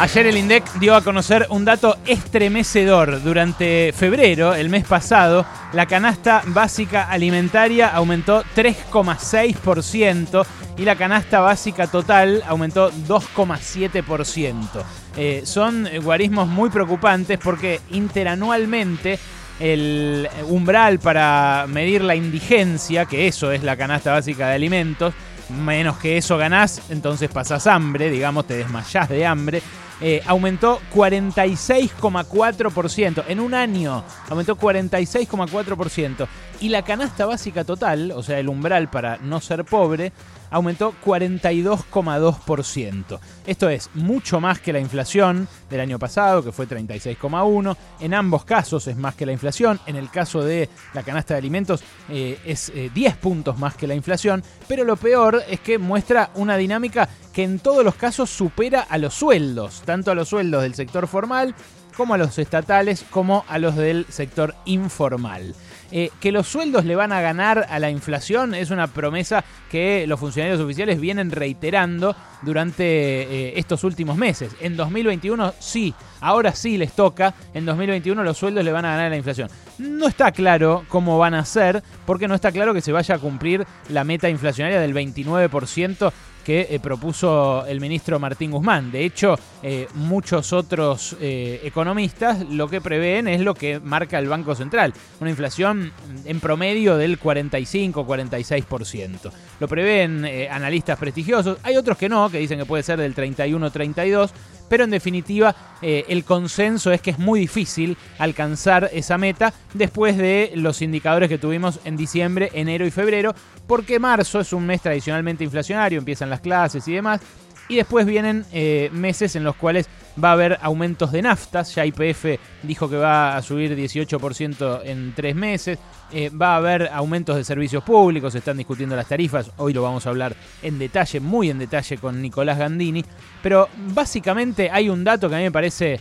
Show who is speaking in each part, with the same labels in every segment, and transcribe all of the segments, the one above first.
Speaker 1: Ayer el INDEC dio a conocer un dato estremecedor. Durante febrero, el mes pasado, la canasta básica alimentaria aumentó 3,6% y la canasta básica total aumentó 2,7%. Eh, son guarismos muy preocupantes porque interanualmente el umbral para medir la indigencia, que eso es la canasta básica de alimentos, menos que eso ganás, entonces pasás hambre, digamos, te desmayás de hambre. Eh, aumentó 46,4%. En un año aumentó 46,4%. Y la canasta básica total, o sea, el umbral para no ser pobre, aumentó 42,2%. Esto es mucho más que la inflación del año pasado, que fue 36,1%. En ambos casos es más que la inflación. En el caso de la canasta de alimentos eh, es 10 eh, puntos más que la inflación. Pero lo peor es que muestra una dinámica que en todos los casos supera a los sueldos, tanto a los sueldos del sector formal como a los estatales, como a los del sector informal. Eh, que los sueldos le van a ganar a la inflación es una promesa que los funcionarios oficiales vienen reiterando durante eh, estos últimos meses. En 2021 sí, ahora sí les toca, en 2021 los sueldos le van a ganar a la inflación. No está claro cómo van a ser, porque no está claro que se vaya a cumplir la meta inflacionaria del 29% que eh, propuso el ministro Martín Guzmán. De hecho, eh, muchos otros eh, economistas lo que prevén es lo que marca el Banco Central, una inflación en promedio del 45-46%. Lo prevén analistas prestigiosos, hay otros que no, que dicen que puede ser del 31-32%, pero en definitiva eh, el consenso es que es muy difícil alcanzar esa meta después de los indicadores que tuvimos en diciembre, enero y febrero, porque marzo es un mes tradicionalmente inflacionario, empiezan las clases y demás, y después vienen eh, meses en los cuales va a haber aumentos de naftas. Ya IPF dijo que va a subir 18% en tres meses. Eh, va a haber aumentos de servicios públicos. Están discutiendo las tarifas. Hoy lo vamos a hablar en detalle, muy en detalle con Nicolás Gandini. Pero básicamente hay un dato que a mí me parece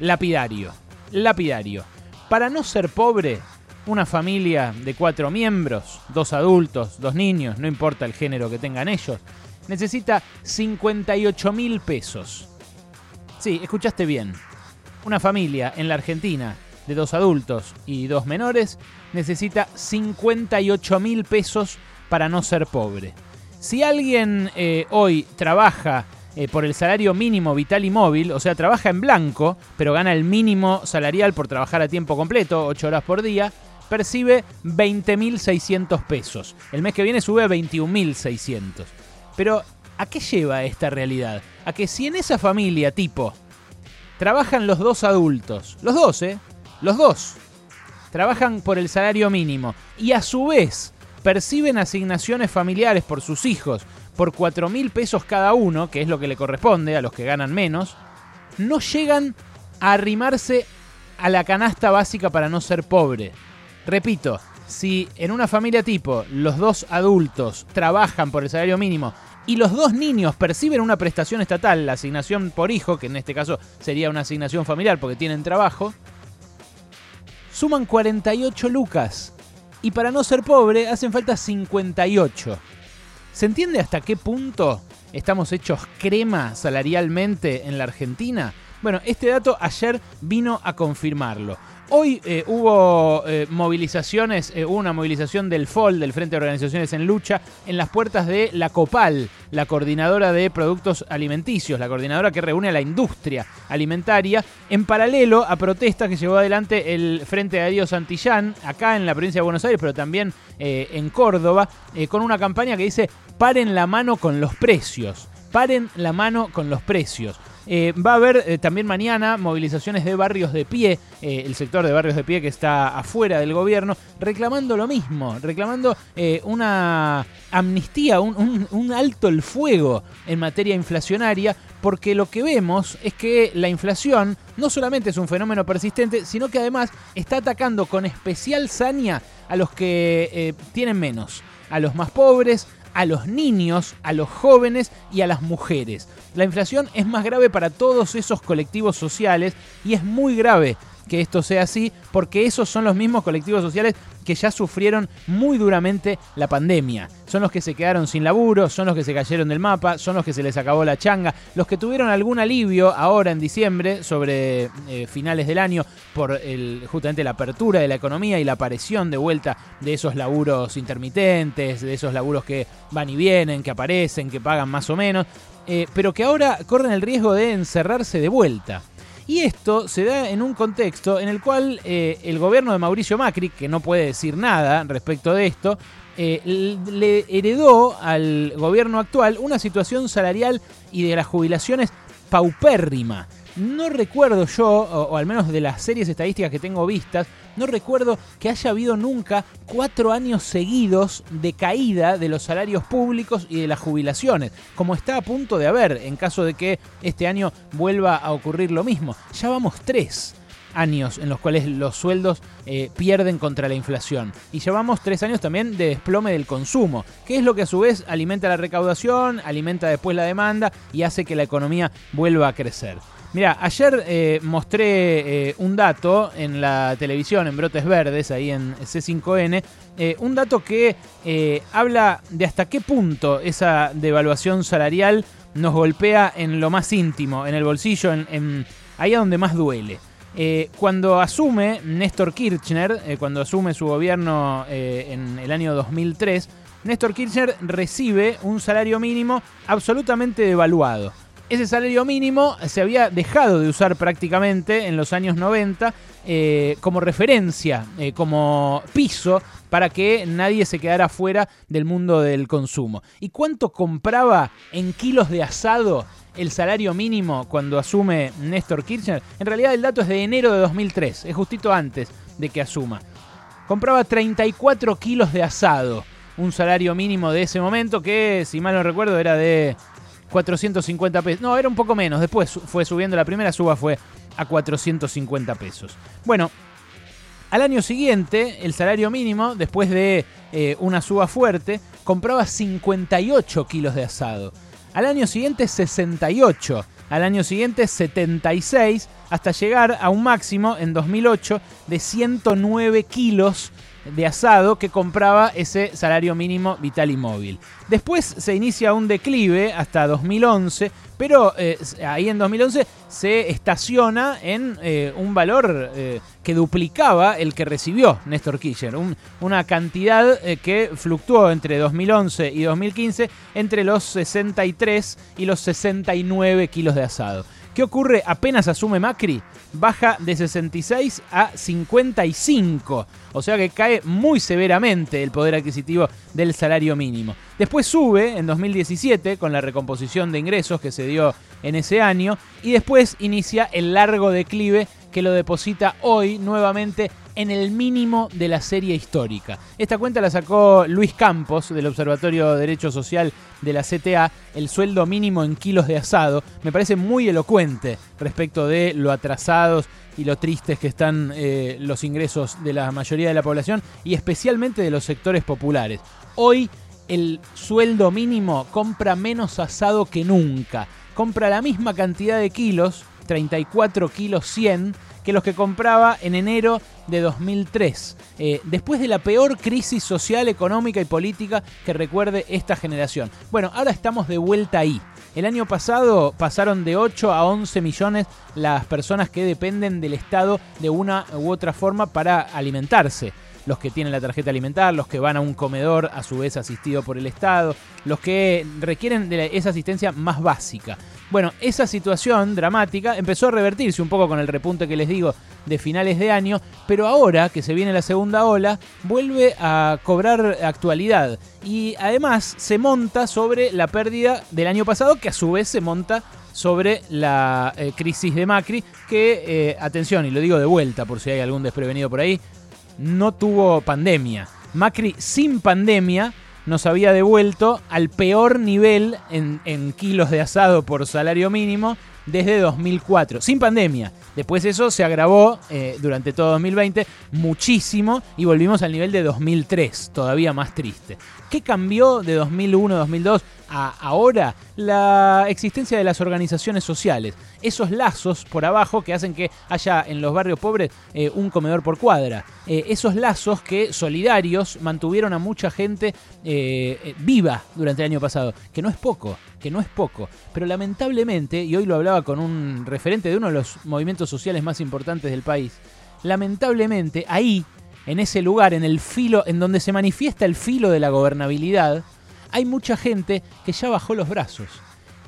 Speaker 1: lapidario. Lapidario. Para no ser pobre, una familia de cuatro miembros, dos adultos, dos niños, no importa el género que tengan ellos, necesita 58 mil pesos. Sí, escuchaste bien. Una familia en la Argentina de dos adultos y dos menores necesita 58 mil pesos para no ser pobre. Si alguien eh, hoy trabaja eh, por el salario mínimo vital y móvil, o sea, trabaja en blanco, pero gana el mínimo salarial por trabajar a tiempo completo, 8 horas por día, percibe 20.600 pesos. El mes que viene sube a 21.600. Pero, ¿a qué lleva esta realidad? A que si en esa familia tipo trabajan los dos adultos, los dos, ¿eh? Los dos, trabajan por el salario mínimo y a su vez perciben asignaciones familiares por sus hijos por 4 mil pesos cada uno, que es lo que le corresponde a los que ganan menos, no llegan a arrimarse a la canasta básica para no ser pobre. Repito, si en una familia tipo los dos adultos trabajan por el salario mínimo y los dos niños perciben una prestación estatal, la asignación por hijo, que en este caso sería una asignación familiar porque tienen trabajo, suman 48 lucas. Y para no ser pobre hacen falta 58. ¿Se entiende hasta qué punto estamos hechos crema salarialmente en la Argentina? Bueno, este dato ayer vino a confirmarlo. Hoy eh, hubo eh, movilizaciones, eh, una movilización del FOL, del Frente de Organizaciones en Lucha, en las puertas de la COPAL, la coordinadora de productos alimenticios, la coordinadora que reúne a la industria alimentaria, en paralelo a protestas que llevó adelante el Frente de Dios Santillán, acá en la provincia de Buenos Aires, pero también en Córdoba, con una campaña que dice paren la mano con los precios, paren la mano con los precios. Eh, va a haber eh, también mañana movilizaciones de barrios de pie, eh, el sector de barrios de pie que está afuera del gobierno, reclamando lo mismo, reclamando una amnistía, un, un alto el fuego en materia inflacionaria, porque lo que vemos es que la inflación no solamente es un fenómeno persistente, sino que además está atacando con especial saña a los que tienen menos, a los más pobres, a los niños, a los jóvenes y a las mujeres. La inflación es más grave para todos esos colectivos sociales y es muy grave que esto sea así, porque esos son los mismos colectivos sociales que ya sufrieron muy duramente la pandemia. Son los que se quedaron sin laburo, son los que se cayeron del mapa, son los que se les acabó la changa, los que tuvieron algún alivio ahora en diciembre sobre eh, finales del año por el, justamente la apertura de la economía y la aparición de vuelta de esos laburos intermitentes, de esos laburos que van y vienen, que aparecen, que pagan más o menos, eh, pero que ahora corren el riesgo de encerrarse de vuelta. Y esto se da en un contexto en el cual eh, el gobierno de Mauricio Macri, que no puede decir nada respecto de esto, eh, le heredó al gobierno actual una situación salarial y de las jubilaciones paupérrima. No recuerdo yo, o, al menos de las series estadísticas que tengo vistas, no recuerdo que haya habido nunca cuatro años seguidos de caída de los salarios públicos y de las jubilaciones, como está a punto de haber en caso de que este año vuelva a ocurrir lo mismo. Ya vamos tres años en los cuales los sueldos eh, pierden contra la inflación. Y llevamos tres años también de desplome del consumo, que es lo que a su vez alimenta la recaudación, alimenta después la demanda y hace que la economía vuelva a crecer. Mira, ayer eh, mostré eh, un dato en la televisión, en Brotes Verdes, ahí en C5N, eh, un dato que habla de hasta qué punto esa devaluación salarial nos golpea en lo más íntimo, en el bolsillo, en, ahí a donde más duele. cuando asume Néstor Kirchner, cuando asume su gobierno en el año 2003, Néstor Kirchner recibe un salario mínimo absolutamente devaluado ese salario mínimo se había dejado de usar prácticamente en los años 90 eh, como referencia, eh, como piso para que nadie se quedara fuera del mundo del consumo. ¿Y cuánto compraba en kilos de asado el salario mínimo cuando asume Néstor Kirchner? En realidad el dato es de enero de 2003, es justito antes de que asuma. Compraba 34 kilos de asado, un salario mínimo de ese momento que, si mal no recuerdo, era de 450 pesos. No, era un poco menos. Después fue subiendo. La primera suba fue a 450 pesos. Bueno, al año siguiente, el salario mínimo, después de eh, una suba fuerte, compraba 58 kilos de asado. Al año siguiente, 68. Al año siguiente, 76. Hasta llegar a un máximo en 2008 de 109 kilos de asado que compraba ese salario mínimo vital y móvil. Después se inicia un declive hasta 2011, pero eh, ahí en 2011 se estaciona en eh, un valor eh, que duplicaba el que recibió Néstor Kirchner, una cantidad que fluctuó entre 2011 y 2015 entre los 63 y los 69 kilos de asado. ¿Qué ocurre apenas asume Macri? Baja de 66 a 55. O sea que cae muy severamente el poder adquisitivo del salario mínimo. Después sube en 2017 con la recomposición de ingresos que se dio en ese año. Y después inicia el largo declive que lo deposita hoy nuevamente en el mínimo de la serie histórica. Esta cuenta la sacó Luis Campos del Observatorio de Derecho Social de la CTA, el sueldo mínimo en kilos de asado. Me parece muy elocuente respecto de lo atrasados y lo tristes que están eh, los ingresos de la mayoría de la población y especialmente de los sectores populares. Hoy el sueldo mínimo compra menos asado que nunca. Compra la misma cantidad de kilos, 34 kilos 100, que los que compraba en enero de 2003, eh, después de la peor crisis social, económica y política que recuerde esta generación. Bueno, ahora estamos de vuelta ahí. El año pasado pasaron de 8 a 11 millones las personas que dependen del Estado de una u otra forma para alimentarse los que tienen la tarjeta alimentar, los que van a un comedor a su vez asistido por el Estado, los que requieren de esa asistencia más básica. Bueno, esa situación dramática empezó a revertirse un poco con el repunte que les digo de finales de año, pero ahora que se viene la segunda ola, vuelve a cobrar actualidad y además se monta sobre la pérdida del año pasado, que a su vez se monta sobre la eh, crisis de Macri, que, eh, atención, y lo digo de vuelta por si hay algún desprevenido por ahí, no tuvo pandemia. Macri sin pandemia nos había devuelto al peor nivel en, kilos de asado por salario mínimo desde 2004, sin pandemia. Después eso se agravó eh, durante todo 2020 muchísimo y volvimos al nivel de 2003, todavía más triste. ¿Qué cambió de 2001-2002 a ahora? La existencia de las organizaciones sociales. Esos lazos por abajo que hacen que haya en los barrios pobres eh, un comedor por cuadra. Eh, esos lazos que solidarios mantuvieron a mucha gente viva durante el año pasado. Que no es poco, que no es poco. Pero lamentablemente, y hoy lo con un referente de uno de los movimientos sociales más importantes del país, lamentablemente ahí, en ese lugar, en el filo, en donde se manifiesta el filo de la gobernabilidad, hay mucha gente que ya bajó los brazos,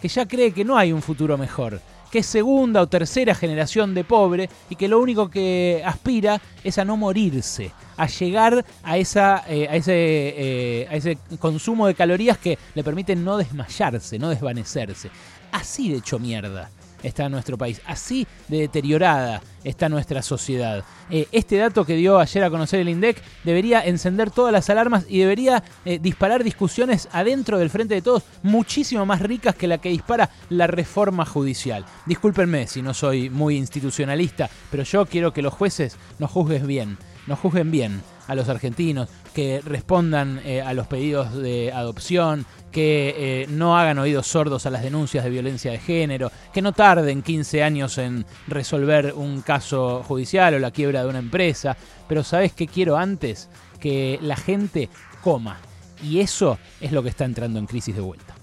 Speaker 1: que ya cree que no hay un futuro mejor, que es segunda o tercera generación de pobre y que lo único que aspira es a no morirse, a llegar a, esa, eh, a, ese, eh, a ese consumo de calorías que le permiten no desmayarse, no desvanecerse. Así de hecho mierda está nuestro país. Así de deteriorada está nuestra sociedad. Eh, este dato que dio ayer a conocer el INDEC debería encender todas las alarmas y debería eh, disparar discusiones adentro del frente de todos muchísimo más ricas que la que dispara la reforma judicial. Discúlpenme si no soy muy institucionalista, pero yo quiero que los jueces nos juzguen bien, nos juzguen bien a los argentinos, que respondan eh, a los pedidos de adopción, que eh, no hagan oídos sordos a las denuncias de violencia de género, que no tarden 15 años en resolver un caso judicial o la quiebra de una empresa. Pero ¿sabes qué quiero antes? Que la gente coma. Y eso es lo que está entrando en crisis de vuelta.